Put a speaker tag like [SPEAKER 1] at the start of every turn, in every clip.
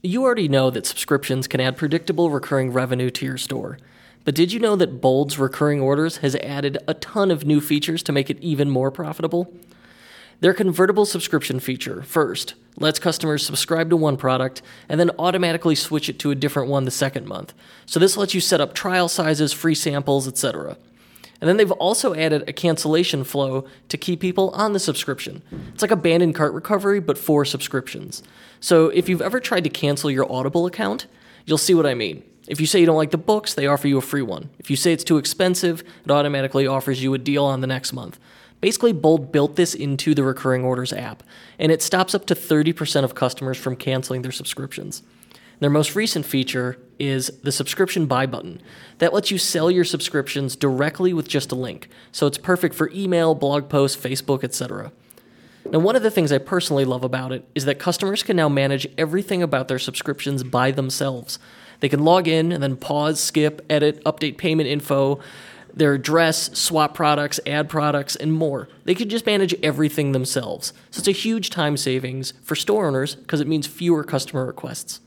[SPEAKER 1] You already know that subscriptions can add predictable recurring revenue to your store. But did you know that Bold's recurring orders has added a ton of new features to make it even more profitable? Their convertible subscription feature, first, lets customers subscribe to one product and then automatically switch it to a different one the second month. So this lets you set up trial sizes, free samples, etc. And then they've also added a cancellation flow to keep people on the subscription. It's like abandoned cart recovery, but for subscriptions. So if you've ever tried to cancel your Audible account, you'll see what I mean. If you say you don't like the books, they offer you a free one. If you say it's too expensive, it automatically offers you a deal on the next month. Basically, Bold built this into the Recurring Orders app, and it stops up to 30% of customers from canceling their subscriptions. Their most recent feature is the subscription buy button. That lets you sell your subscriptions directly with just a link. So it's perfect for email, blog posts, Facebook, etc. Now, one of the things I personally love about it is that customers can now manage everything about their subscriptions by themselves. They can log in and then pause, skip, edit, update payment info, their address, swap products, add products, and more. They can just manage everything themselves. So it's a huge time savings for store owners because it means fewer customer requests.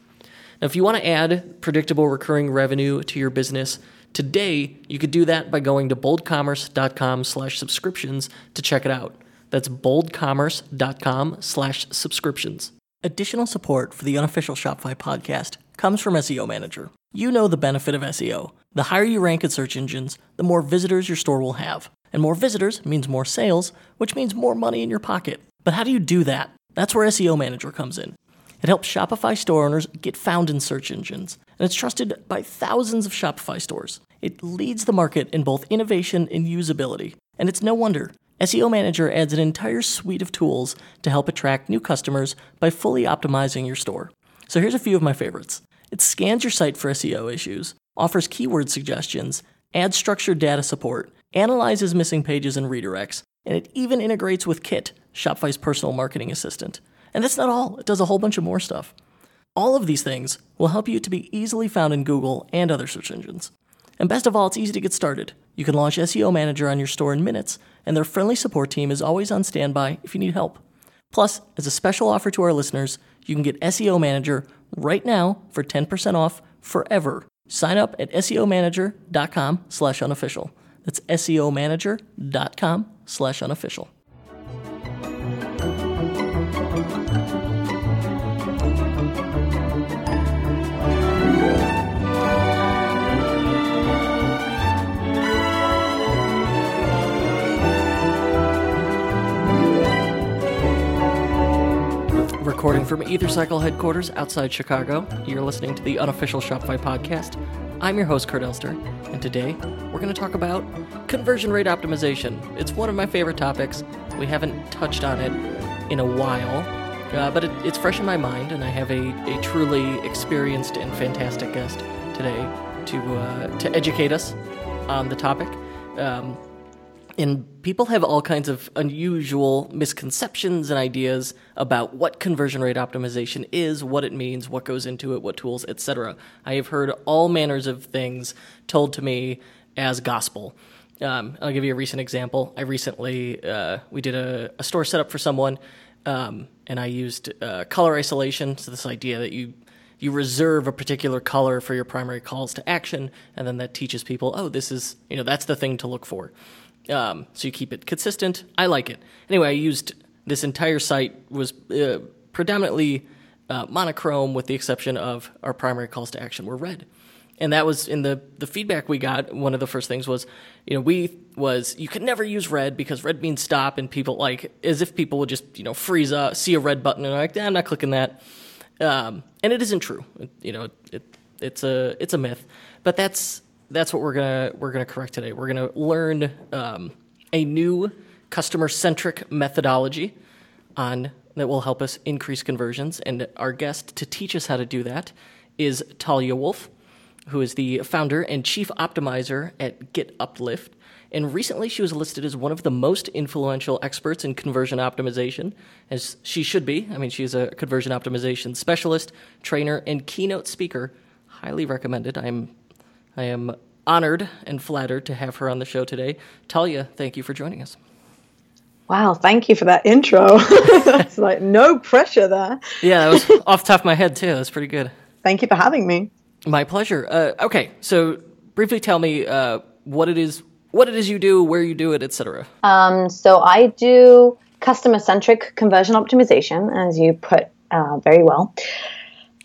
[SPEAKER 1] Now, if you want to add predictable recurring revenue to your business today, you could do that by going to boldcommerce.com/subscriptions to check it out. That's boldcommerce.com/subscriptions. Additional support for the unofficial Shopify podcast comes from SEO Manager. You know the benefit of SEO. The higher you rank in search engines, the more visitors your store will have. And more visitors means more sales, which means more money in your pocket. But how do you do that? That's where SEO Manager comes in. It helps Shopify store owners get found in search engines, and it's trusted by thousands of Shopify stores. It leads the market in both innovation and usability, and it's no wonder. SEO Manager adds an entire suite of tools to help attract new customers by fully optimizing your store. So here's a few of my favorites. It scans your site for SEO issues, offers keyword suggestions, adds structured data support, analyzes missing pages and redirects, and it even integrates with Kit, Shopify's personal marketing assistant. And that's not all, it does a whole bunch of more stuff. All of these things will help you to be easily found in Google and other search engines. And best of all, it's easy to get started. You can launch SEO Manager on your store in minutes, and their friendly support team is always on standby if you need help. Plus, as a special offer to our listeners, you can get SEO Manager right now for 10% off forever. Sign up at SEOmanager.com slash unofficial. That's SEOmanager.com slash unofficial. From EtherCycle headquarters outside Chicago, you're listening to the unofficial Shopify podcast. I'm your host, Kurt Elster, and today we're going to talk about conversion rate optimization. It's one of my favorite topics. We haven't touched on it in a while, uh, but it, it's fresh in my mind, and I have a, a truly experienced and fantastic guest today to uh, to educate us on the topic. Um, and people have all kinds of unusual misconceptions and ideas about what conversion rate optimization is, what it means, what goes into it, what tools, etc. I have heard all manners of things told to me as gospel. Um, I'll give you a recent example. I recently uh, we did a, a, store setup for someone, um, and I used uh, color isolation. So this idea that you you reserve a particular color for your primary calls to action, and then that teaches people, oh, this is you know that's the thing to look for. Um, so you keep it consistent. I like it. Anyway, I used this entire site was uh, predominantly uh, monochrome, with the exception of our primary calls to action were red. And that was in the the feedback we got. One of the first things was, you know, we was you could never use red because red means stop, and people like as if people would just you know freeze up, see a red button, and like, eh, I'm not clicking that. Um, and it isn't true. It, you know, it, it's a it's a myth. But that's that's what we're gonna we're gonna correct today. We're gonna learn um, a new customer centric methodology on that will help us increase conversions. And our guest to teach us how to do that is Talia Wolf, who is the founder and chief optimizer at GetUplift. And recently, she was listed as one of the most influential experts in conversion optimization, as she should be. I mean, she's a conversion optimization specialist, trainer, and keynote speaker. Highly recommended. I'm I am honored and flattered to have her on the show today. Talia, thank you for joining us.
[SPEAKER 2] Wow, thank you for that intro. it's like no pressure there.
[SPEAKER 1] Yeah, that was off the top of my head too. That's pretty good.
[SPEAKER 2] Thank you for having me.
[SPEAKER 1] My pleasure. Uh, okay, so briefly tell me uh, what it is, what it is you do, where you do it, etc.
[SPEAKER 2] Um, so I do customer centric conversion optimization, as you put uh, very well.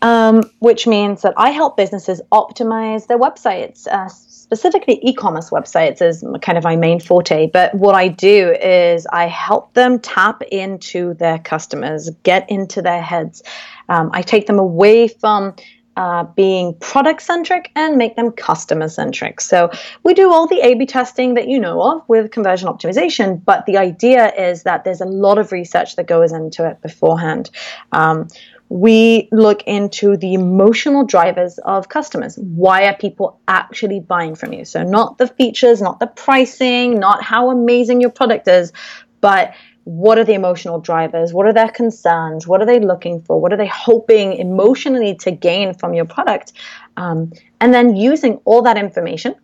[SPEAKER 2] Um, which means that I help businesses optimize their websites, uh, specifically e-commerce websites is kind of my main forte but what i do is i help them tap into their customers get into their heads um, i take them away from uh, being product centric and make them customer centric. So we do all the A B testing that you know of with conversion optimization, but the idea is that there's a lot of research that goes into it beforehand. Um, we look into the emotional drivers of customers. Why are people actually buying from you? So, not the features, not the pricing, not how amazing your product is, but what are the emotional drivers? What are their concerns? What are they looking for? What are they hoping emotionally to gain from your product? Um, and then using all that information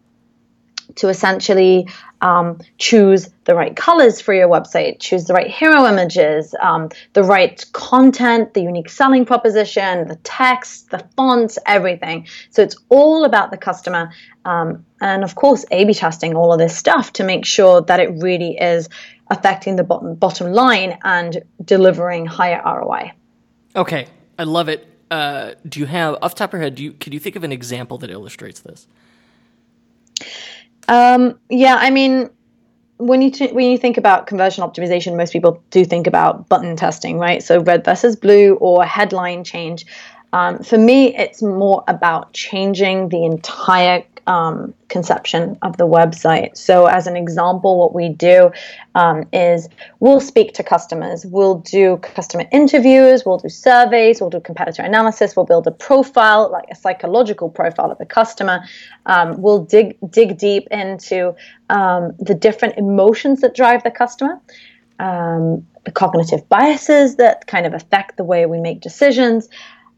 [SPEAKER 2] to essentially um, choose the right colors for your website, choose the right hero images, um, the right content, the unique selling proposition, the text, the fonts, everything. So it's all about the customer. Um, and of course, A B testing all of this stuff to make sure that it really is affecting the bottom, bottom line and delivering higher ROI.
[SPEAKER 1] Okay, I love it. Uh, do you have, off top of your head, do you, can you think of an example that illustrates this?
[SPEAKER 2] Um, yeah, I mean, when you t- when you think about conversion optimization, most people do think about button testing, right? So red versus blue or headline change. Um, for me, it's more about changing the entire um, conception of the website. So, as an example, what we do um, is we'll speak to customers, we'll do customer interviews, we'll do surveys, we'll do competitor analysis, we'll build a profile, like a psychological profile of the customer. Um, we'll dig dig deep into um, the different emotions that drive the customer. Um, the cognitive biases that kind of affect the way we make decisions,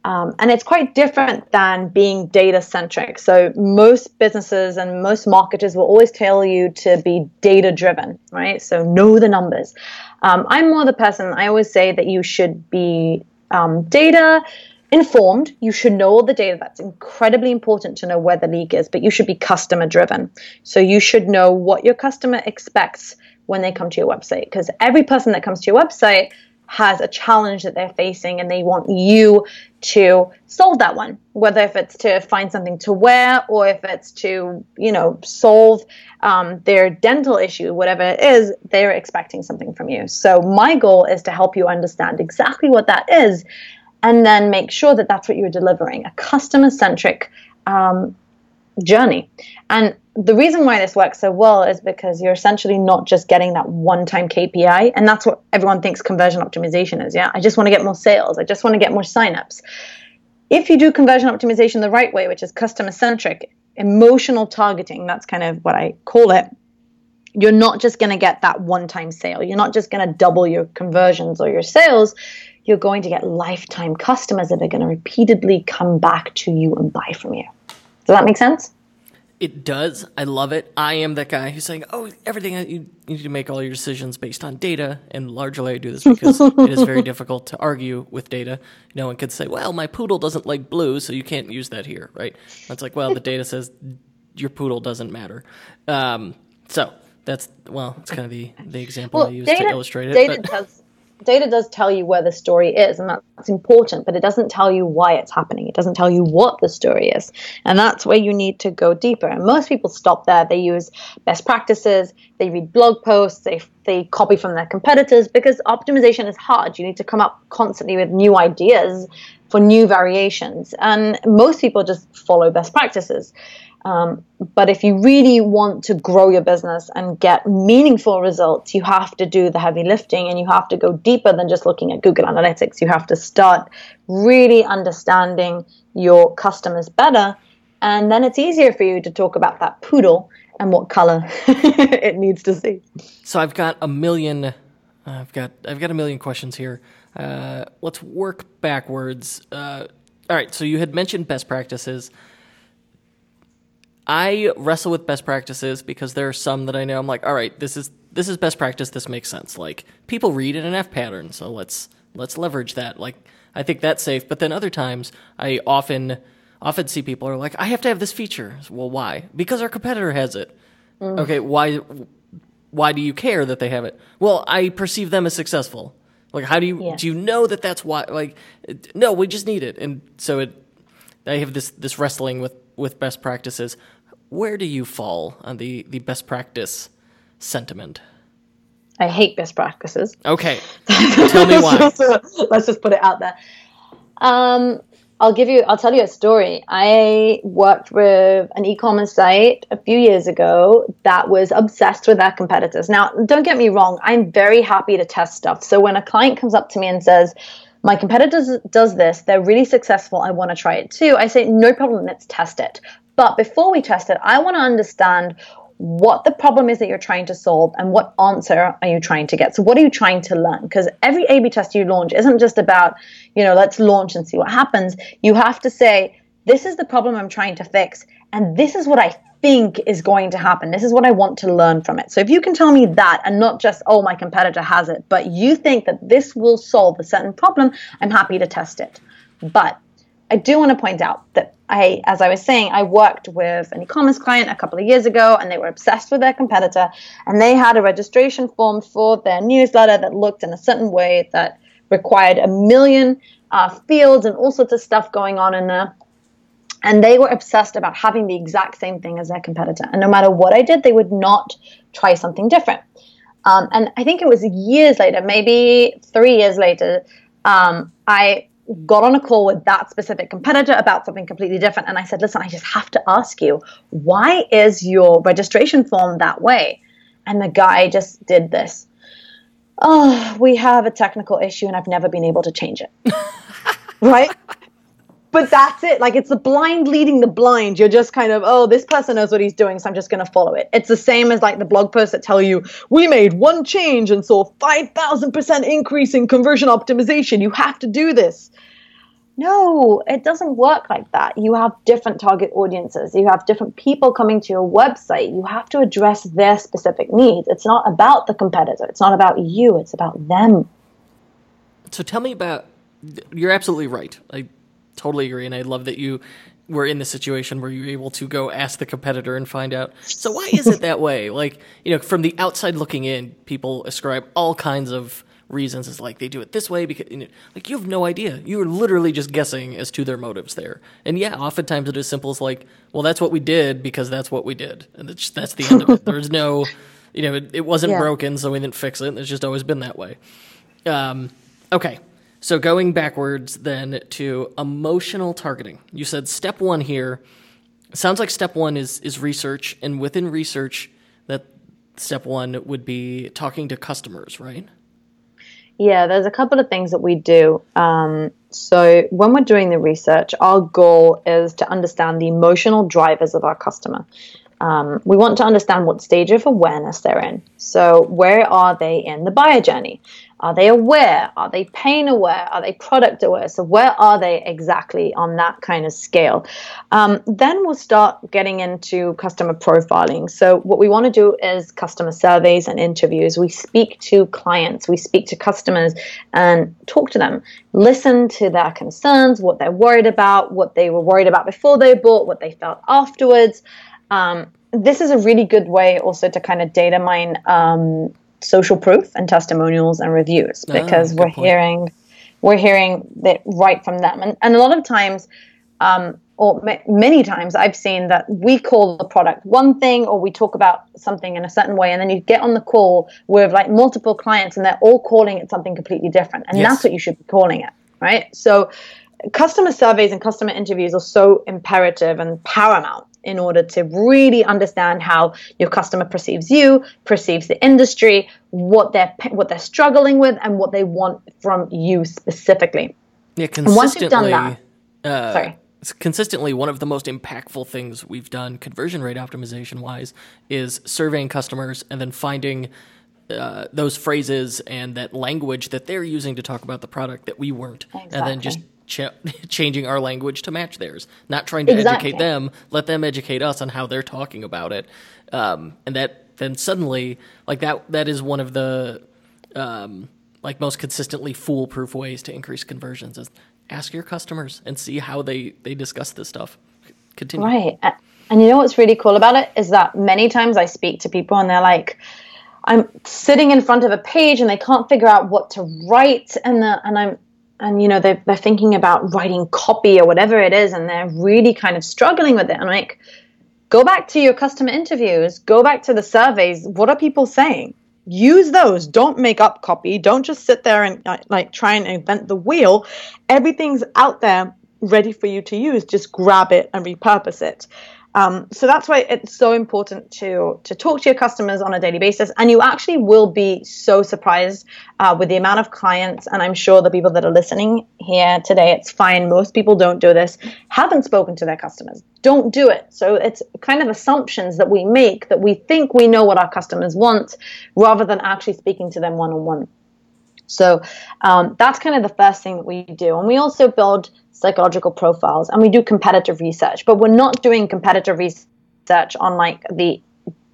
[SPEAKER 2] um, and it's quite different than being data centric. So, most businesses and most marketers will always tell you to be data driven, right? So, know the numbers. Um, I'm more the person, I always say that you should be um, data informed. You should know all the data. That's incredibly important to know where the leak is, but you should be customer driven. So, you should know what your customer expects when they come to your website because every person that comes to your website has a challenge that they're facing and they want you to solve that one whether if it's to find something to wear or if it's to you know solve um, their dental issue whatever it is they're expecting something from you. So my goal is to help you understand exactly what that is and then make sure that that's what you're delivering a customer centric um, journey and the reason why this works so well is because you're essentially not just getting that one time KPI. And that's what everyone thinks conversion optimization is. Yeah. I just want to get more sales. I just want to get more signups. If you do conversion optimization the right way, which is customer centric, emotional targeting, that's kind of what I call it. You're not just going to get that one time sale. You're not just going to double your conversions or your sales. You're going to get lifetime customers that are going to repeatedly come back to you and buy from you. Does that make sense?
[SPEAKER 1] It does. I love it. I am that guy who's saying, "Oh, everything you, need to make all your decisions based on data." And largely, I do this because it is very difficult to argue with data. No one could say, "Well, my poodle doesn't like blue, so you can't use that here." Right? That's like, well, the data says your poodle doesn't matter. Um, so that's well, it's kind of the the example well, I use data, to illustrate it.
[SPEAKER 2] Data but. does data does tell you where the story is, and that's important, but it doesn't tell you why it's happening. It doesn't tell you what the story is. And that's where you need to go deeper. And most people stop there. They use best practices, they read blog posts, they, they copy from their competitors because optimization is hard. You need to come up constantly with new ideas for new variations. And most people just follow best practices. Um, but if you really want to grow your business and get meaningful results, you have to do the heavy lifting and you have to go deeper than just looking at Google Analytics. You have to start really understanding your customers better. And then it's easier for you to talk about that poodle and what color it needs to see.
[SPEAKER 1] So I've got a million. I've got I've got a million questions here. Uh, let's work backwards. Uh, all right. So you had mentioned best practices. I wrestle with best practices because there are some that I know I'm like, all right, this is this is best practice. This makes sense. Like people read in an F pattern, so let's let's leverage that. Like I think that's safe. But then other times, I often often see people are like, I have to have this feature. Well, why? Because our competitor has it. Mm. Okay, why? Why do you care that they have it? Well, I perceive them as successful. Like, how do you yeah. do you know that that's why? Like, no, we just need it, and so it. I have this this wrestling with with best practices. Where do you fall on the the best practice sentiment?
[SPEAKER 2] I hate best practices.
[SPEAKER 1] Okay, tell me why.
[SPEAKER 2] Let's just put it out there. Um, I'll give you, I'll tell you a story. I worked with an e commerce site a few years ago that was obsessed with their competitors. Now, don't get me wrong, I'm very happy to test stuff. So when a client comes up to me and says, my competitor does this, they're really successful, I want to try it too, I say, no problem, let's test it. But before we test it, I want to understand what the problem is that you're trying to solve and what answer are you trying to get. So, what are you trying to learn? Because every A B test you launch isn't just about, you know, let's launch and see what happens. You have to say, this is the problem I'm trying to fix, and this is what I think is going to happen. This is what I want to learn from it. So, if you can tell me that and not just, oh, my competitor has it, but you think that this will solve a certain problem, I'm happy to test it. But I do want to point out that I, as I was saying, I worked with an e-commerce client a couple of years ago, and they were obsessed with their competitor, and they had a registration form for their newsletter that looked in a certain way that required a million uh, fields and all sorts of stuff going on in there. And they were obsessed about having the exact same thing as their competitor. And no matter what I did, they would not try something different. Um, and I think it was years later, maybe three years later, um, I got on a call with that specific competitor about something completely different. And I said, listen, I just have to ask you, why is your registration form that way? And the guy just did this. Oh, we have a technical issue and I've never been able to change it. right? but that's it. Like it's the blind leading the blind. You're just kind of, oh, this person knows what he's doing, so I'm just going to follow it. It's the same as like the blog posts that tell you we made one change and saw 5,000% increase in conversion optimization. You have to do this. No, it doesn't work like that. You have different target audiences. You have different people coming to your website. You have to address their specific needs. It's not about the competitor. It's not about you. It's about them.
[SPEAKER 1] So tell me about. You're absolutely right. I totally agree, and I love that you were in the situation where you're able to go ask the competitor and find out. So why is it that way? Like you know, from the outside looking in, people ascribe all kinds of reasons. is like they do it this way because you know, like you have no idea. You are literally just guessing as to their motives there. And yeah, oftentimes it is simple as like, well, that's what we did because that's what we did, and it's, that's the end of it. There's no, you know, it, it wasn't yeah. broken, so we didn't fix it. It's just always been that way. Um, okay. So going backwards then to emotional targeting. You said step one here. Sounds like step one is is research, and within research, that step one would be talking to customers, right?
[SPEAKER 2] Yeah, there's a couple of things that we do. Um, so when we're doing the research, our goal is to understand the emotional drivers of our customer. Um, we want to understand what stage of awareness they're in. So, where are they in the buyer journey? Are they aware? Are they pain aware? Are they product aware? So, where are they exactly on that kind of scale? Um, then we'll start getting into customer profiling. So, what we want to do is customer surveys and interviews. We speak to clients, we speak to customers and talk to them, listen to their concerns, what they're worried about, what they were worried about before they bought, what they felt afterwards. Um, this is a really good way also to kind of data mine um, social proof and testimonials and reviews ah, because we're point. hearing we're hearing that right from them and, and a lot of times um, or ma- many times I've seen that we call the product one thing or we talk about something in a certain way and then you get on the call with like multiple clients and they're all calling it something completely different and yes. that's what you should be calling it right so customer surveys and customer interviews are so imperative and paramount in order to really understand how your customer perceives you, perceives the industry, what they're what they're struggling with, and what they want from you specifically.
[SPEAKER 1] Yeah, consistently. once you've done that, uh, sorry. It's consistently one of the most impactful things we've done conversion rate optimization wise is surveying customers and then finding uh, those phrases and that language that they're using to talk about the product that we weren't, exactly. and then just ch- changing our language to match theirs, not trying to exactly. educate them, let them educate us on how they're talking about it. Um, and that then suddenly like that that is one of the um, like most consistently foolproof ways to increase conversions is ask your customers and see how they they discuss this stuff. Continue.
[SPEAKER 2] Right. And you know what's really cool about it is that many times I speak to people and they're like, I'm sitting in front of a page and they can't figure out what to write and the, and I'm and you know they're, they're thinking about writing copy or whatever it is and they're really kind of struggling with it. I'm like, go back to your customer interviews, go back to the surveys. What are people saying? Use those. Don't make up copy. Don't just sit there and uh, like try and invent the wheel. Everything's out there ready for you to use. Just grab it and repurpose it. Um, so that's why it's so important to to talk to your customers on a daily basis, and you actually will be so surprised uh, with the amount of clients. And I'm sure the people that are listening here today, it's fine. Most people don't do this, haven't spoken to their customers, don't do it. So it's kind of assumptions that we make that we think we know what our customers want, rather than actually speaking to them one on one. So um, that's kind of the first thing that we do, and we also build psychological profiles and we do competitive research, but we're not doing competitive research on like the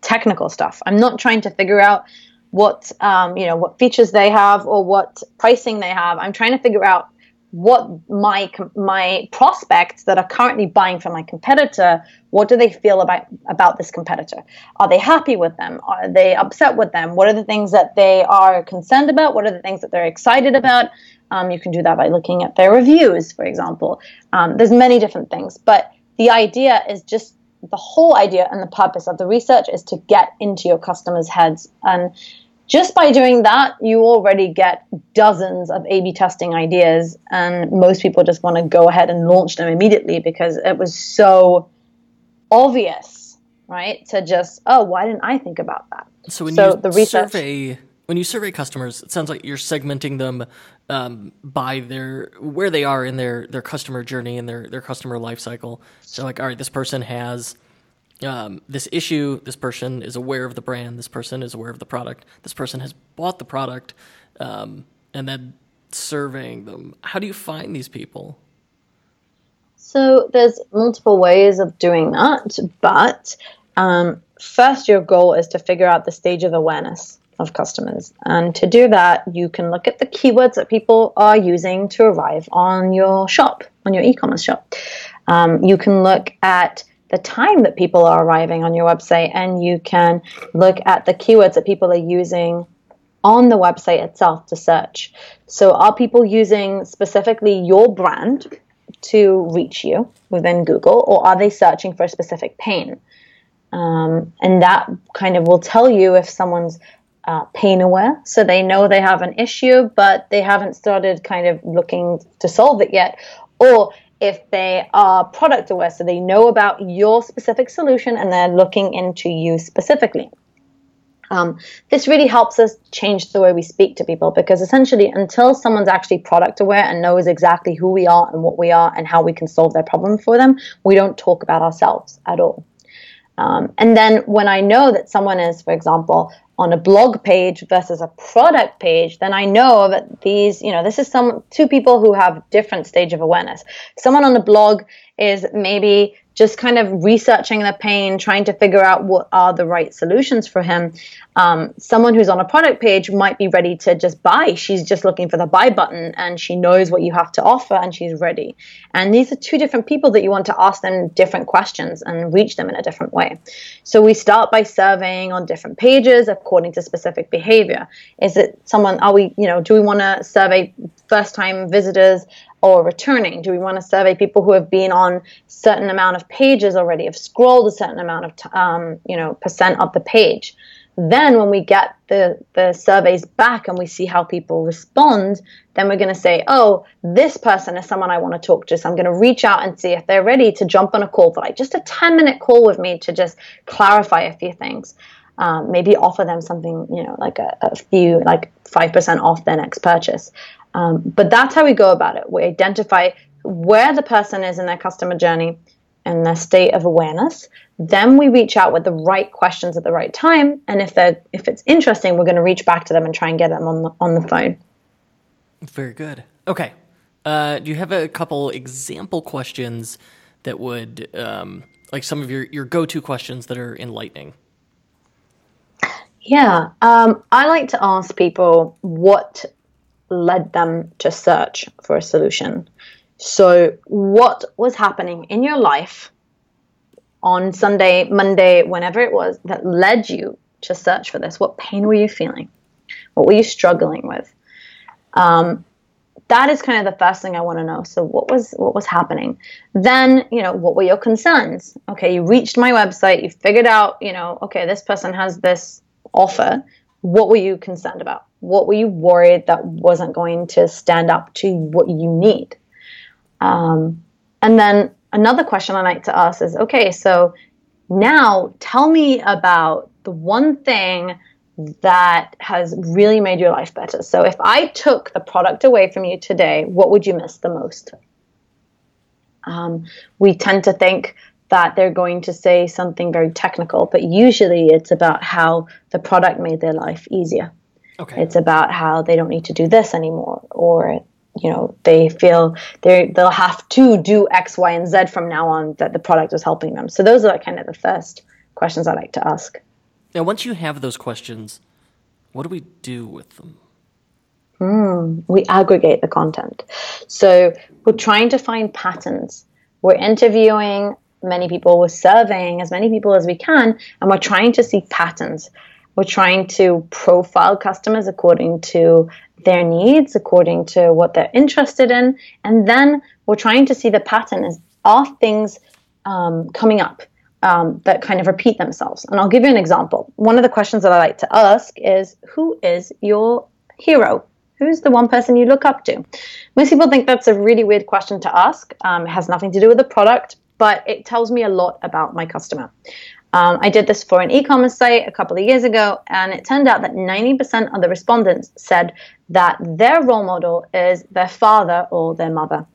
[SPEAKER 2] technical stuff. I'm not trying to figure out what um, you know what features they have or what pricing they have. I'm trying to figure out what my my prospects that are currently buying from my competitor what do they feel about about this competitor are they happy with them are they upset with them what are the things that they are concerned about what are the things that they're excited about um, you can do that by looking at their reviews, for example. Um, there's many different things, but the idea is just the whole idea and the purpose of the research is to get into your customers' heads. And just by doing that, you already get dozens of A B testing ideas. And most people just want to go ahead and launch them immediately because it was so obvious, right? To just, oh, why didn't I think about that?
[SPEAKER 1] So when so you the research, survey when you survey customers, it sounds like you're segmenting them um, by their where they are in their their customer journey and their their customer life cycle. So like, all right, this person has um, this issue. This person is aware of the brand. This person is aware of the product. This person has bought the product, um, and then surveying them. How do you find these people?
[SPEAKER 2] So there's multiple ways of doing that, but um, first, your goal is to figure out the stage of awareness of customers. And to do that, you can look at the keywords that people are using to arrive on your shop, on your e commerce shop. Um, you can look at the time that people are arriving on your website, and you can look at the keywords that people are using on the website itself to search. So, are people using specifically your brand to reach you within Google, or are they searching for a specific pain? Um, and that kind of will tell you if someone's uh, pain aware. So they know they have an issue, but they haven't started kind of looking to solve it yet. Or if they are product aware, so they know about your specific solution and they're looking into you specifically. Um, this really helps us change the way we speak to people because essentially, until someone's actually product aware and knows exactly who we are and what we are and how we can solve their problem for them, we don't talk about ourselves at all. Um, and then when I know that someone is, for example, on a blog page versus a product page, then I know that these, you know, this is some two people who have different stage of awareness. Someone on the blog is maybe just kind of researching the pain, trying to figure out what are the right solutions for him. Um, someone who's on a product page might be ready to just buy. She's just looking for the buy button and she knows what you have to offer and she's ready. And these are two different people that you want to ask them different questions and reach them in a different way. So we start by surveying on different pages according to specific behavior. Is it someone, are we, you know, do we want to survey first time visitors? Or returning? Do we want to survey people who have been on certain amount of pages already, have scrolled a certain amount of t- um, you know percent of the page? Then when we get the the surveys back and we see how people respond, then we're going to say, oh, this person is someone I want to talk to. So I'm going to reach out and see if they're ready to jump on a call for like just a 10 minute call with me to just clarify a few things. Um, maybe offer them something, you know, like a, a few, like 5% off their next purchase. Um, but that's how we go about it. We identify where the person is in their customer journey and their state of awareness. Then we reach out with the right questions at the right time. And if they're if it's interesting, we're going to reach back to them and try and get them on the, on the phone.
[SPEAKER 1] Very good. Okay. Uh, do you have a couple example questions that would um, like some of your, your go to questions that are enlightening?
[SPEAKER 2] Yeah, um, I like to ask people what led them to search for a solution. So, what was happening in your life on Sunday, Monday, whenever it was, that led you to search for this? What pain were you feeling? What were you struggling with? Um, that is kind of the first thing I want to know. So what was what was happening? Then, you know, what were your concerns? Okay, you reached my website, you figured out, you know, okay, this person has this offer. What were you concerned about? What were you worried that wasn't going to stand up to what you need? Um, and then another question I like to ask is, okay, so now tell me about the one thing that has really made your life better. So if I took the product away from you today, what would you miss the most? Um, we tend to think that they're going to say something very technical, but usually it's about how the product made their life easier. Okay. It's about how they don't need to do this anymore, or you know they feel they they'll have to do X, Y, and Z from now on that the product is helping them. So those are kind of the first questions I like to ask.
[SPEAKER 1] Now, once you have those questions, what do we do with them?
[SPEAKER 2] Mm, we aggregate the content. So we're trying to find patterns. We're interviewing many people, we're surveying as many people as we can, and we're trying to see patterns. We're trying to profile customers according to their needs, according to what they're interested in, and then we're trying to see the pattern is are things um, coming up um, that kind of repeat themselves. And I'll give you an example. One of the questions that I like to ask is Who is your hero? Who's the one person you look up to? Most people think that's a really weird question to ask. Um, it has nothing to do with the product, but it tells me a lot about my customer. Um, I did this for an e commerce site a couple of years ago, and it turned out that 90% of the respondents said that their role model is their father or their mother.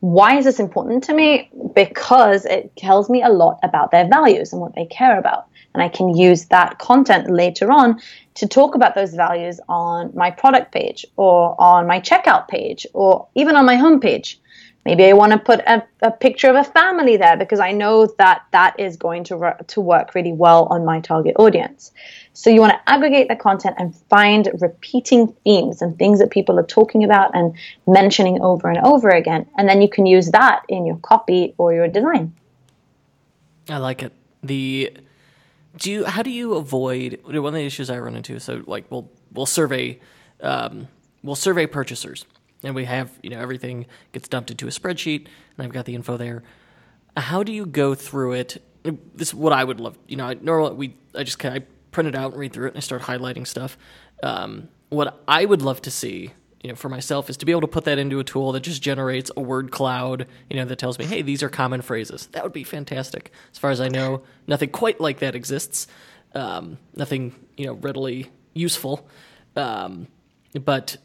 [SPEAKER 2] Why is this important to me? Because it tells me a lot about their values and what they care about. And I can use that content later on to talk about those values on my product page or on my checkout page or even on my homepage. Maybe I want to put a, a picture of a family there because I know that that is going to, re- to work really well on my target audience. So you want to aggregate the content and find repeating themes and things that people are talking about and mentioning over and over again. And then you can use that in your copy or your design.
[SPEAKER 1] I like it. The do you how do you avoid one of the issues I run into? So like we'll we'll survey um, we'll survey purchasers and we have you know everything gets dumped into a spreadsheet and I've got the info there. How do you go through it? This is what I would love. You know, I, normally we I just kind of print it out and read through it and I start highlighting stuff. Um, what I would love to see, you know, for myself is to be able to put that into a tool that just generates a word cloud, you know, that tells me, hey, these are common phrases. That would be fantastic. As far as I know, nothing quite like that exists. Um, nothing, you know, readily useful. Um, but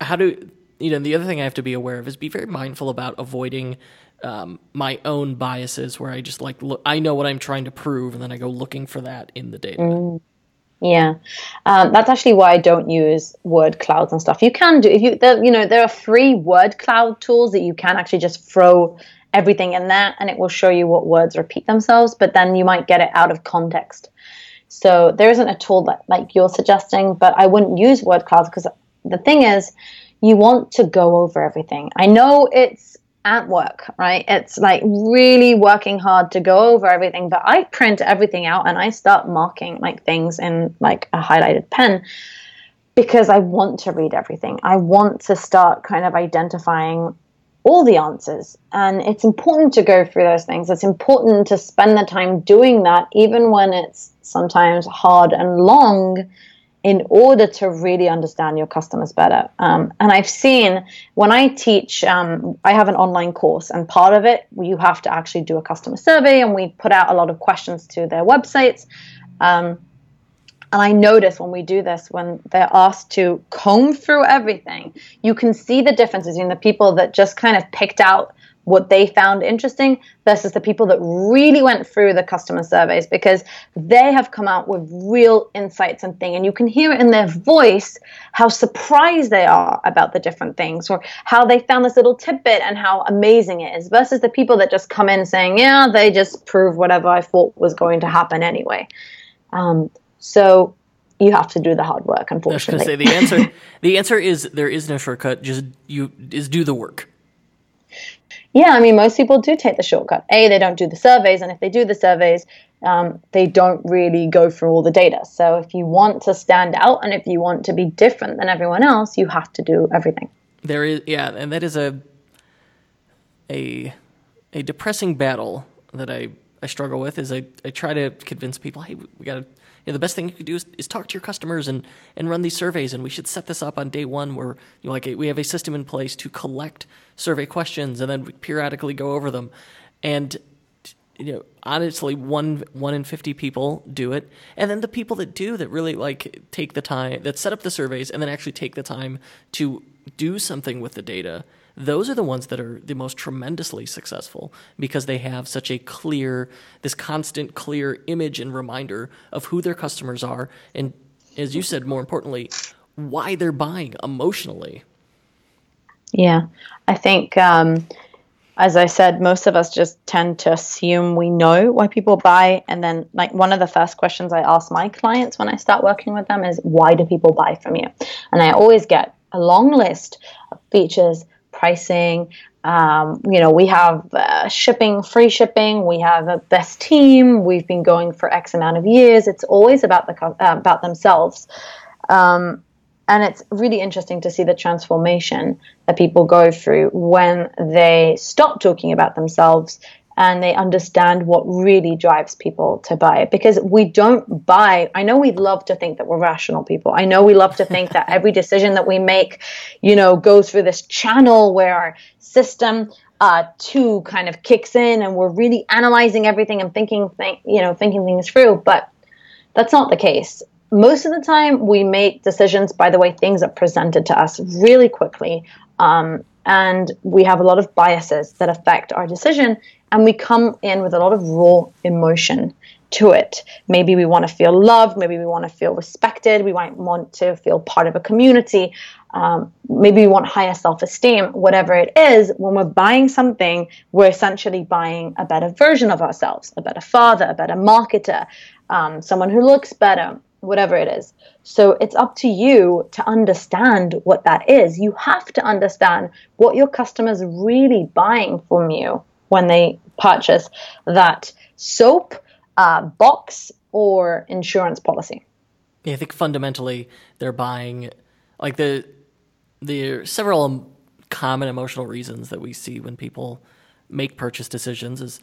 [SPEAKER 1] how do you know? The other thing I have to be aware of is be very mindful about avoiding um, my own biases where I just like look, I know what I'm trying to prove, and then I go looking for that in the data. Mm.
[SPEAKER 2] Yeah, um, that's actually why I don't use word clouds and stuff. You can do if you there, you know there are free word cloud tools that you can actually just throw everything in there, and it will show you what words repeat themselves. But then you might get it out of context. So there isn't a tool that like you're suggesting, but I wouldn't use word clouds because the thing is, you want to go over everything. I know it's at work, right? It's like really working hard to go over everything, but I print everything out and I start marking like things in like a highlighted pen because I want to read everything. I want to start kind of identifying all the answers. And it's important to go through those things. It's important to spend the time doing that, even when it's sometimes hard and long in order to really understand your customers better. Um, and I've seen when I teach, um, I have an online course, and part of it, you have to actually do a customer survey, and we put out a lot of questions to their websites. Um, and I notice when we do this, when they're asked to comb through everything, you can see the differences in the people that just kind of picked out what they found interesting versus the people that really went through the customer surveys because they have come out with real insights and things and you can hear it in their voice how surprised they are about the different things or how they found this little tidbit and how amazing it is versus the people that just come in saying yeah they just prove whatever i thought was going to happen anyway um, so you have to do the hard work. Unfortunately,
[SPEAKER 1] say the answer. the answer is there is no shortcut. Just you is do the work.
[SPEAKER 2] Yeah, I mean, most people do take the shortcut. A, they don't do the surveys, and if they do the surveys, um, they don't really go through all the data. So if you want to stand out and if you want to be different than everyone else, you have to do everything.
[SPEAKER 1] There is, yeah, and that is a a a depressing battle that I I struggle with. Is I I try to convince people, hey, we got to know, the best thing you could do is, is talk to your customers and, and run these surveys. And we should set this up on day one where you know, like we have a system in place to collect survey questions and then periodically go over them. And you know, honestly, one one in fifty people do it, and then the people that do that really like take the time that set up the surveys and then actually take the time to do something with the data those are the ones that are the most tremendously successful because they have such a clear, this constant, clear image and reminder of who their customers are. And as you said, more importantly, why they're buying emotionally.
[SPEAKER 2] Yeah. I think, um, as I said, most of us just tend to assume we know why people buy. And then, like, one of the first questions I ask my clients when I start working with them is, why do people buy from you? And I always get a long list of features pricing. Um, you know, we have uh, shipping, free shipping. We have a best team. We've been going for X amount of years. It's always about the uh, about themselves, um, and it's really interesting to see the transformation that people go through when they stop talking about themselves and they understand what really drives people to buy it. Because we don't buy i know we love to think that we're rational people. I know we love to think that every decision that we make you know goes through this channel where our system uh, two kind of kicks in and we're really analyzing everything and thinking th- you know thinking things through. But that's not the case. Most of the time we make decisions by the way things are presented to us really quickly um, and we have a lot of biases that affect our decision and we come in with a lot of raw emotion to it. Maybe we want to feel loved, maybe we want to feel respected, we might want to feel part of a community, um, maybe we want higher self esteem, whatever it is. When we're buying something, we're essentially buying a better version of ourselves, a better father, a better marketer, um, someone who looks better, whatever it is. So it's up to you to understand what that is. You have to understand what your customers really buying from you when they purchase that soap, uh, box, or insurance policy.
[SPEAKER 1] Yeah, I think fundamentally they're buying like the the several common emotional reasons that we see when people make purchase decisions is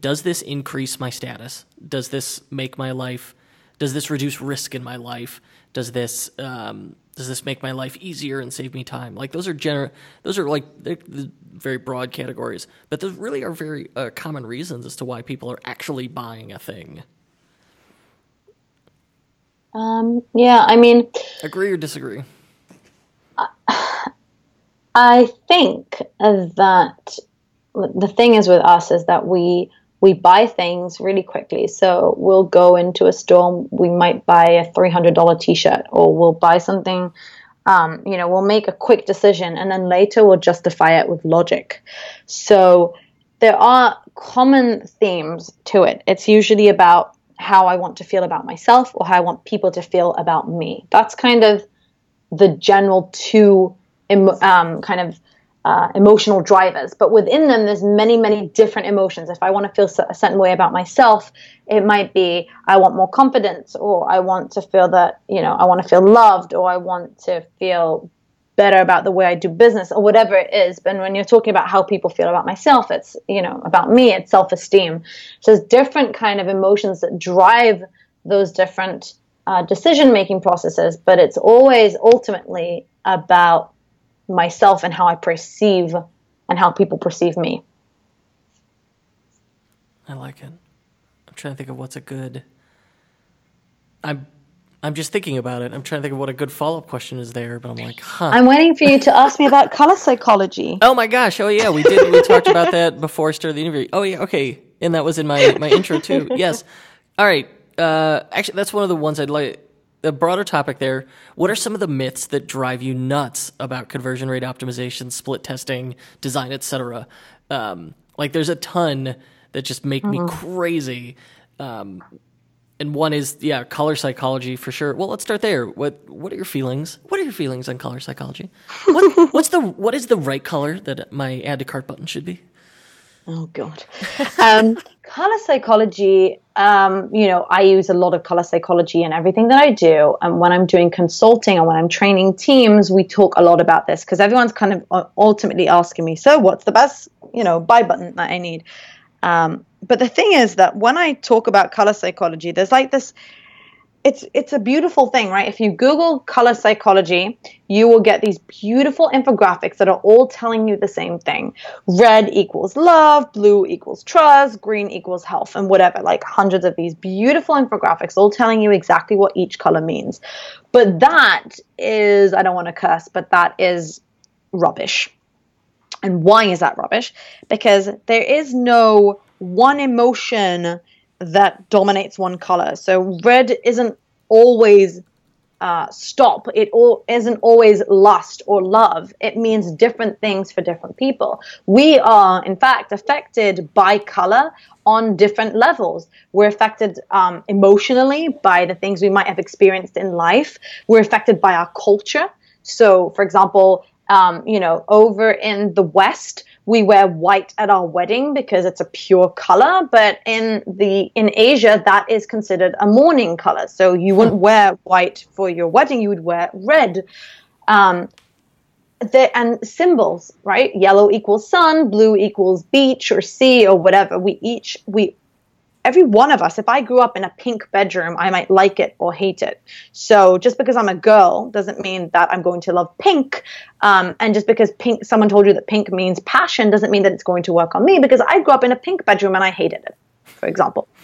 [SPEAKER 1] does this increase my status? Does this make my life? Does this reduce risk in my life? Does this um, does this make my life easier and save me time? Like those are gener- those are like very broad categories, but those really are very uh, common reasons as to why people are actually buying a thing.
[SPEAKER 2] Um, yeah, I mean,
[SPEAKER 1] agree or disagree?
[SPEAKER 2] I think that the thing is with us is that we we buy things really quickly. So we'll go into a store, we might buy a $300 t shirt, or we'll buy something, um, you know, we'll make a quick decision and then later we'll justify it with logic. So there are common themes to it. It's usually about how I want to feel about myself or how I want people to feel about me. That's kind of the general two um, kind of uh, emotional drivers. But within them there's many many different emotions. If i want to feel a certain way about myself it might be i want more confidence or i want to feel that you know i want to feel loved or i want to feel better about the way i do business or whatever it is. But when you're talking about how people feel about myself it's you know about me it's self-esteem. So there's different kind of emotions that drive those different uh, decision making processes but it's always ultimately about myself and how I perceive and how people perceive me.
[SPEAKER 1] I like it. I'm trying to think of what's a good. I'm I'm just thinking about it. I'm trying to think of what a good follow up question is there, but I'm like, huh.
[SPEAKER 2] I'm waiting for you to ask me about color psychology.
[SPEAKER 1] Oh my gosh! Oh yeah, we did. We talked about that before I started the interview. Oh yeah, okay, and that was in my my intro too. Yes. All right. Uh, actually, that's one of the ones I'd like a broader topic there. What are some of the myths that drive you nuts about conversion rate optimization, split testing, design, etc.? Um, like, there's a ton that just make mm-hmm. me crazy. Um, and one is yeah, color psychology for sure. Well, let's start there. What what are your feelings? What are your feelings on color psychology? What, what's the what is the right color that my add to cart button should be?
[SPEAKER 2] Oh God, um, color psychology. Um, you know, I use a lot of color psychology in everything that I do, and when I'm doing consulting and when I'm training teams, we talk a lot about this because everyone's kind of uh, ultimately asking me, "So, what's the best, you know, buy button that I need?" Um, but the thing is that when I talk about color psychology, there's like this it's it's a beautiful thing, right? If you Google color psychology, you will get these beautiful infographics that are all telling you the same thing. Red equals love, blue equals trust, green equals health, and whatever, like hundreds of these beautiful infographics all telling you exactly what each color means. But that is, I don't want to curse, but that is rubbish. And why is that rubbish? Because there is no one emotion that dominates one color. So red isn't always uh, stop. It all isn't always lust or love. It means different things for different people. We are, in fact, affected by color on different levels. We're affected um, emotionally by the things we might have experienced in life. We're affected by our culture. So, for example, um, you know, over in the West, we wear white at our wedding because it's a pure color, but in the in Asia, that is considered a mourning color. So you wouldn't hmm. wear white for your wedding; you would wear red. Um, the, and symbols, right? Yellow equals sun, blue equals beach or sea or whatever. We each we every one of us, if I grew up in a pink bedroom, I might like it or hate it. So just because I'm a girl doesn't mean that I'm going to love pink. Um, and just because pink, someone told you that pink means passion doesn't mean that it's going to work on me because I grew up in a pink bedroom and I hated it, for example.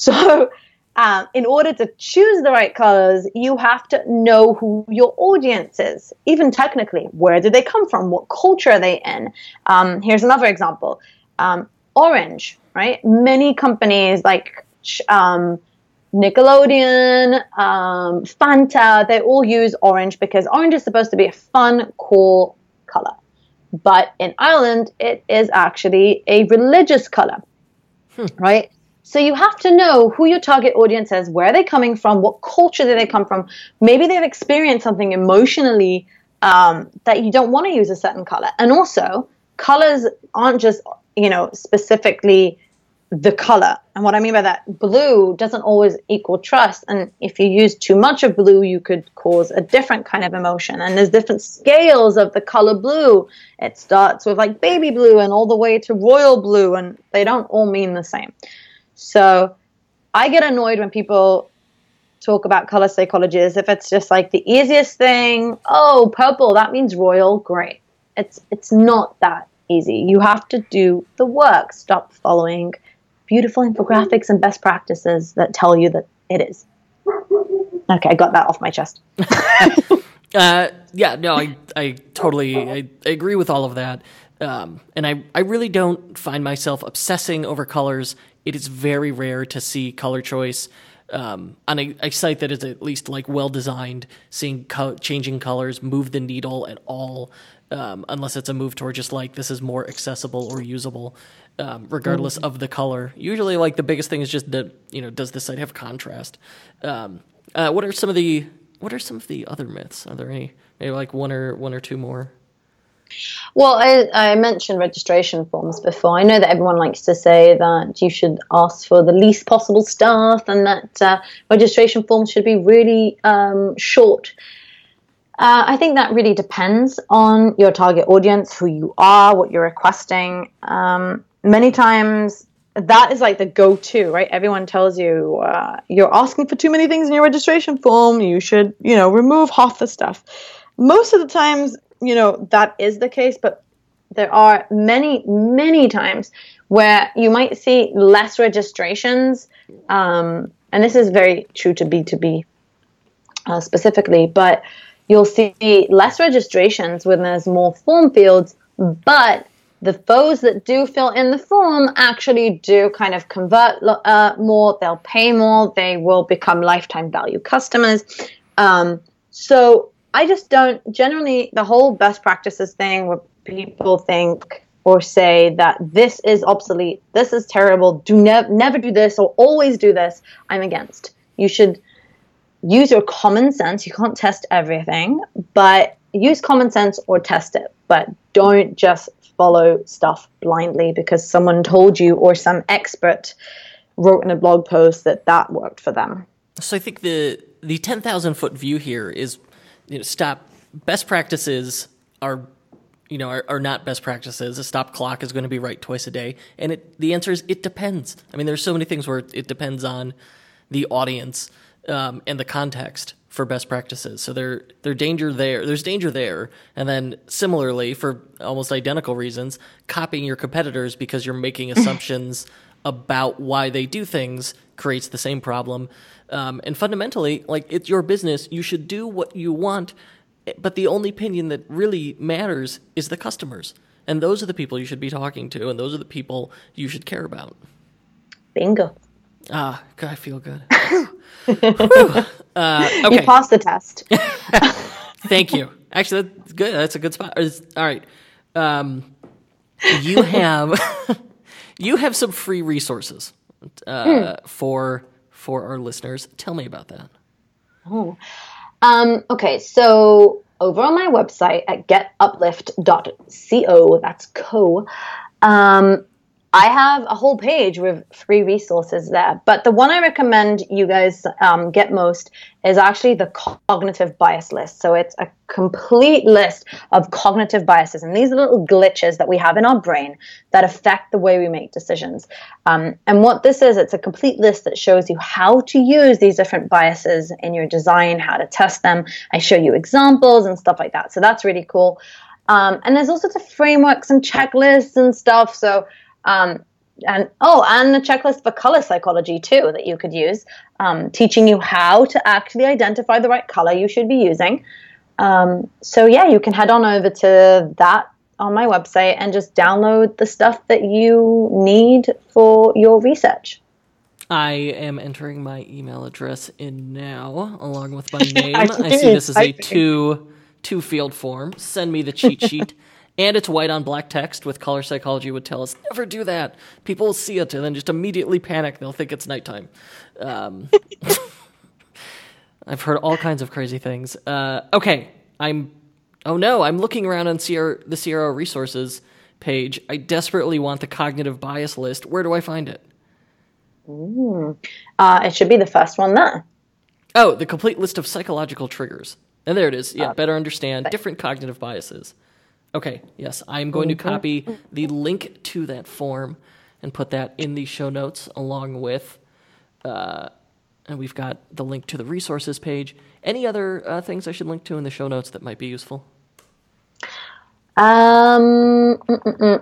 [SPEAKER 2] So um, in order to choose the right colors, you have to know who your audience is, even technically. Where do they come from? What culture are they in? Um, here's another example. Um, orange right? Many companies like um, Nickelodeon, um, Fanta, they all use orange because orange is supposed to be a fun, cool color. But in Ireland, it is actually a religious color, hmm. right? So you have to know who your target audience is, where they're coming from, what culture do they come from. Maybe they've experienced something emotionally um, that you don't want to use a certain color. And also, colors aren't just you know specifically the color. And what I mean by that, blue doesn't always equal trust. And if you use too much of blue, you could cause a different kind of emotion. And there's different scales of the color blue. It starts with like baby blue and all the way to royal blue, and they don't all mean the same. So I get annoyed when people talk about color psychology as if it's just like the easiest thing. Oh, purple, that means royal. Great. It's it's not that easy. You have to do the work. Stop following beautiful infographics and best practices that tell you that it is. Okay, I got that off my chest.
[SPEAKER 1] uh, yeah, no, I, I totally I, I agree with all of that. Um, and I, I really don't find myself obsessing over colors. It is very rare to see color choice um, on a, a, site that is at least like well designed, seeing co- changing colors move the needle at all, um, unless it's a move toward just like this is more accessible or usable um, regardless mm-hmm. of the color. Usually, like the biggest thing is just that you know, does the site have contrast? Um, uh, what are some of the what are some of the other myths? Are there any maybe like one or one or two more?
[SPEAKER 2] Well, I, I, mentioned registration forms before. I know that everyone likes to say that you should ask for the least possible stuff and that uh, registration forms should be really um, short. Uh, I think that really depends on your target audience, who you are, what you're requesting. Um, many times that is like the go-to right everyone tells you uh, you're asking for too many things in your registration form you should you know remove half the stuff most of the times you know that is the case but there are many many times where you might see less registrations um, and this is very true to b2b uh, specifically but you'll see less registrations when there's more form fields but the those that do fill in the form actually do kind of convert uh, more they'll pay more they will become lifetime value customers. Um, so i just don't generally the whole best practices thing where people think or say that this is obsolete, this is terrible, do ne- never do this or always do this, I'm against. You should use your common sense. You can't test everything, but use common sense or test it. But don't just follow stuff blindly because someone told you or some expert wrote in a blog post that that worked for them.
[SPEAKER 1] So I think the the ten thousand foot view here is you know stop best practices are you know are, are, not best practices. A stop clock is going to be right twice a day, and it the answer is it depends. I mean, there's so many things where it depends on the audience um, and the context for best practices. So there there danger there. There's danger there, and then similarly for almost identical reasons, copying your competitors because you're making assumptions about why they do things creates the same problem. Um, and fundamentally, like it's your business, you should do what you want. But the only opinion that really matters is the customers, and those are the people you should be talking to, and those are the people you should care about.
[SPEAKER 2] Bingo.
[SPEAKER 1] Ah, I feel good. uh,
[SPEAKER 2] okay. You passed the test.
[SPEAKER 1] Thank you. Actually, that's good. That's a good spot. All right. Um, you have you have some free resources uh, mm. for for our listeners. Tell me about that.
[SPEAKER 2] Oh, um, okay. So over on my website at getuplift.co, that's co. Um, I have a whole page with free resources there, but the one I recommend you guys um, get most is actually the cognitive bias list. So it's a complete list of cognitive biases, and these are little glitches that we have in our brain that affect the way we make decisions. Um, and what this is, it's a complete list that shows you how to use these different biases in your design, how to test them. I show you examples and stuff like that. So that's really cool. Um, and there's all sorts of frameworks and checklists and stuff. So um, and oh, and a checklist for color psychology too that you could use, um, teaching you how to actually identify the right color you should be using. Um, so yeah, you can head on over to that on my website and just download the stuff that you need for your research.
[SPEAKER 1] I am entering my email address in now, along with my name. I, I see this is a two two field form. Send me the cheat sheet. And it's white on black text with color psychology would tell us never do that. People will see it and then just immediately panic. They'll think it's nighttime. Um, i've heard all kinds of crazy things. Uh, okay i'm oh no i'm looking around on CR, the cro resources page. I desperately want the cognitive bias list. Where do i find it?
[SPEAKER 2] Mm. uh, it should be the first one there.
[SPEAKER 1] Oh the complete list of psychological triggers. And there it is. Yeah uh, better understand. different cognitive biases Okay, yes, I'm going to mm-hmm. copy the link to that form and put that in the show notes along with, uh, and we've got the link to the resources page. Any other uh, things I should link to in the show notes that might be useful?
[SPEAKER 2] Um,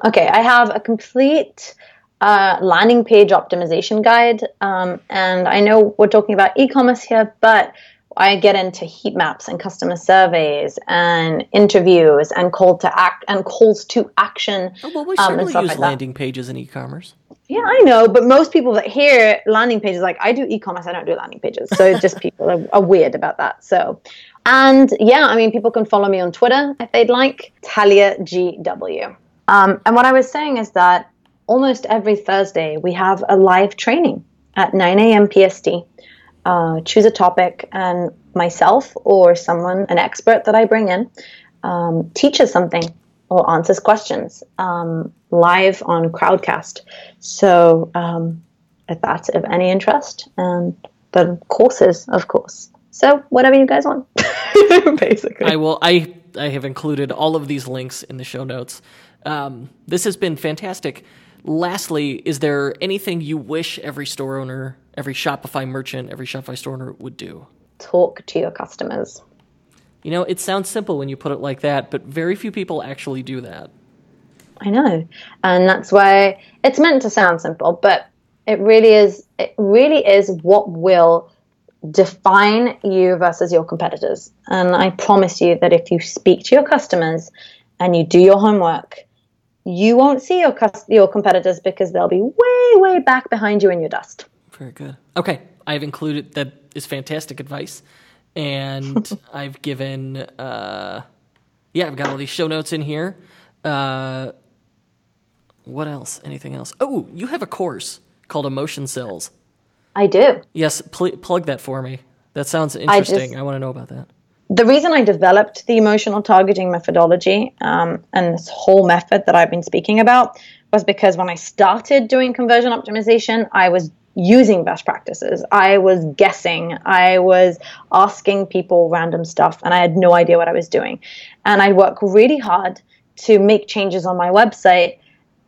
[SPEAKER 2] okay, I have a complete uh, landing page optimization guide, um, and I know we're talking about e-commerce here, but I get into heat maps and customer surveys and interviews and call to act and calls to action.
[SPEAKER 1] Oh, well, we certainly um, use like landing that. pages in e-commerce.
[SPEAKER 2] Yeah, I know, but most people that hear landing pages, like I do e-commerce, I don't do landing pages. So just people are, are weird about that. So, and yeah, I mean, people can follow me on Twitter if they'd like, Talia GW. Um, and what I was saying is that almost every Thursday we have a live training at 9 a.m. PST uh, choose a topic, and myself or someone, an expert that I bring in, um, teaches something or answers questions um, live on Crowdcast. So um, if that's of any interest, and the courses, of course. So whatever you guys want, basically.
[SPEAKER 1] I will. I I have included all of these links in the show notes. Um, this has been fantastic. Lastly, is there anything you wish every store owner every Shopify merchant, every Shopify store owner would do?
[SPEAKER 2] Talk to your customers.
[SPEAKER 1] You know, it sounds simple when you put it like that, but very few people actually do that.
[SPEAKER 2] I know. And that's why it's meant to sound simple, but it really is it really is what will define you versus your competitors. And I promise you that if you speak to your customers and you do your homework, you won't see your your competitors because they'll be way way back behind you in your dust.
[SPEAKER 1] Very good. Okay, I've included that is fantastic advice, and I've given uh, yeah, I've got all these show notes in here. Uh, What else? Anything else? Oh, you have a course called Emotion Sells.
[SPEAKER 2] I do.
[SPEAKER 1] Yes, pl- plug that for me. That sounds interesting. I, just, I want to know about that.
[SPEAKER 2] The reason I developed the emotional targeting methodology um, and this whole method that I've been speaking about was because when I started doing conversion optimization, I was using best practices. I was guessing. I was asking people random stuff, and I had no idea what I was doing. And I worked really hard to make changes on my website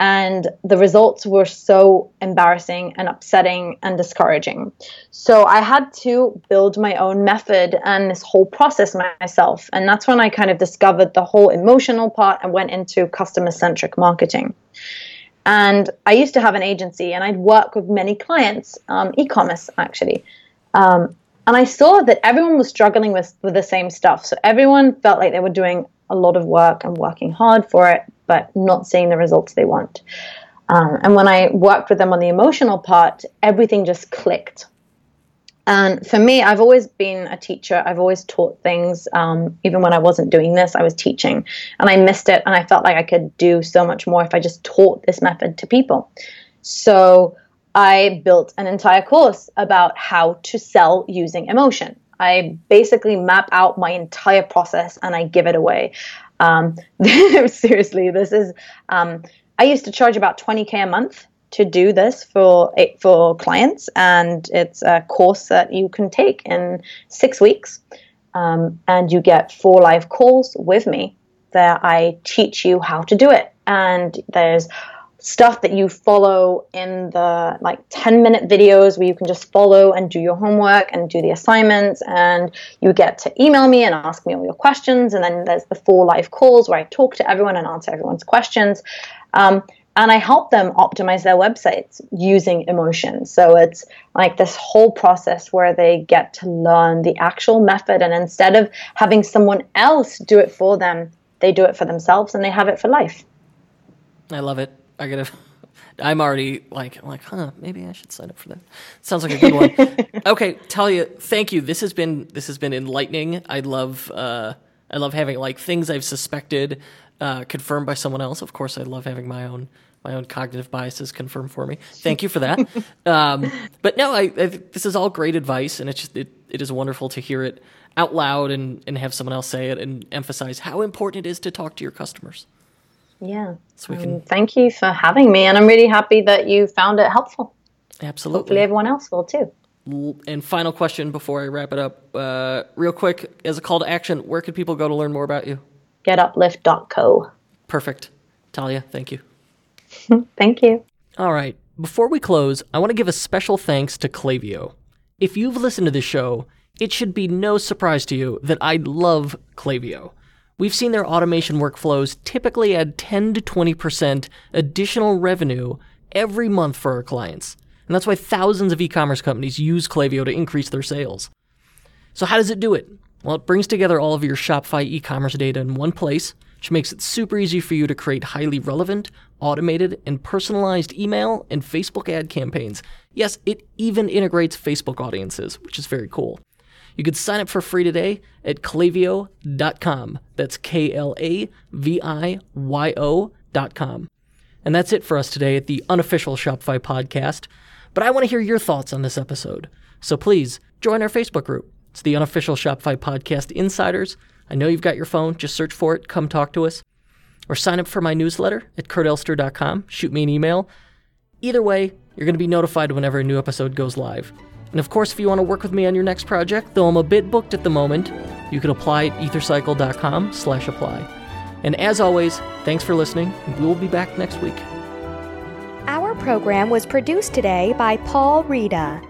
[SPEAKER 2] and the results were so embarrassing and upsetting and discouraging. So I had to build my own method and this whole process myself. And that's when I kind of discovered the whole emotional part and went into customer centric marketing. And I used to have an agency and I'd work with many clients, um, e commerce actually. Um, and I saw that everyone was struggling with, with the same stuff. So everyone felt like they were doing a lot of work and working hard for it, but not seeing the results they want. Um, and when I worked with them on the emotional part, everything just clicked. And for me, I've always been a teacher. I've always taught things. Um, even when I wasn't doing this, I was teaching. And I missed it. And I felt like I could do so much more if I just taught this method to people. So I built an entire course about how to sell using emotion. I basically map out my entire process and I give it away. Um, seriously, this is. Um, I used to charge about 20k a month to do this for for clients, and it's a course that you can take in six weeks, um, and you get four live calls with me that I teach you how to do it. And there's stuff that you follow in the like 10 minute videos where you can just follow and do your homework and do the assignments. And you get to email me and ask me all your questions. And then there's the four live calls where i talk to everyone and answer everyone's questions. Um, and i help them optimize their websites using emotion so it's like this whole process where they get to learn the actual method and instead of having someone else do it for them they do it for themselves and they have it for life
[SPEAKER 1] i love it I gotta. I'm already like, I'm like, huh? Maybe I should sign up for that. Sounds like a good one. okay, Talia, thank you. This has been this has been enlightening. I love uh, I love having like things I've suspected uh, confirmed by someone else. Of course, I love having my own my own cognitive biases confirmed for me. Thank you for that. um, but no, I, I, this is all great advice, and it's just it, it is wonderful to hear it out loud and and have someone else say it and emphasize how important it is to talk to your customers.
[SPEAKER 2] Yeah. So we can... Um, thank you for having me. And I'm really happy that you found it helpful.
[SPEAKER 1] Absolutely.
[SPEAKER 2] Hopefully, everyone else will too.
[SPEAKER 1] And final question before I wrap it up, uh, real quick, as a call to action, where can people go to learn more about you?
[SPEAKER 2] GetUplift.co.
[SPEAKER 1] Perfect. Talia, thank you.
[SPEAKER 2] thank you.
[SPEAKER 1] All right. Before we close, I want to give a special thanks to Klaviyo. If you've listened to this show, it should be no surprise to you that I love Klaviyo. We've seen their automation workflows typically add 10 to 20% additional revenue every month for our clients. And that's why thousands of e commerce companies use Klaviyo to increase their sales. So, how does it do it? Well, it brings together all of your Shopify e commerce data in one place, which makes it super easy for you to create highly relevant, automated, and personalized email and Facebook ad campaigns. Yes, it even integrates Facebook audiences, which is very cool. You can sign up for free today at klaviyo.com. That's K L A V I Y O.com. And that's it for us today at the unofficial Shopify podcast. But I want to hear your thoughts on this episode. So please join our Facebook group. It's the unofficial Shopify podcast insiders. I know you've got your phone. Just search for it. Come talk to us. Or sign up for my newsletter at kurtelster.com. Shoot me an email. Either way, you're going to be notified whenever a new episode goes live. And of course, if you want to work with me on your next project, though I'm a bit booked at the moment, you can apply at ethercycle.com slash apply. And as always, thanks for listening, and we will be back next week.
[SPEAKER 3] Our program was produced today by Paul Rita.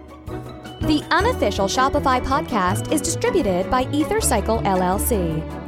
[SPEAKER 3] The unofficial Shopify podcast is distributed by EtherCycle LLC.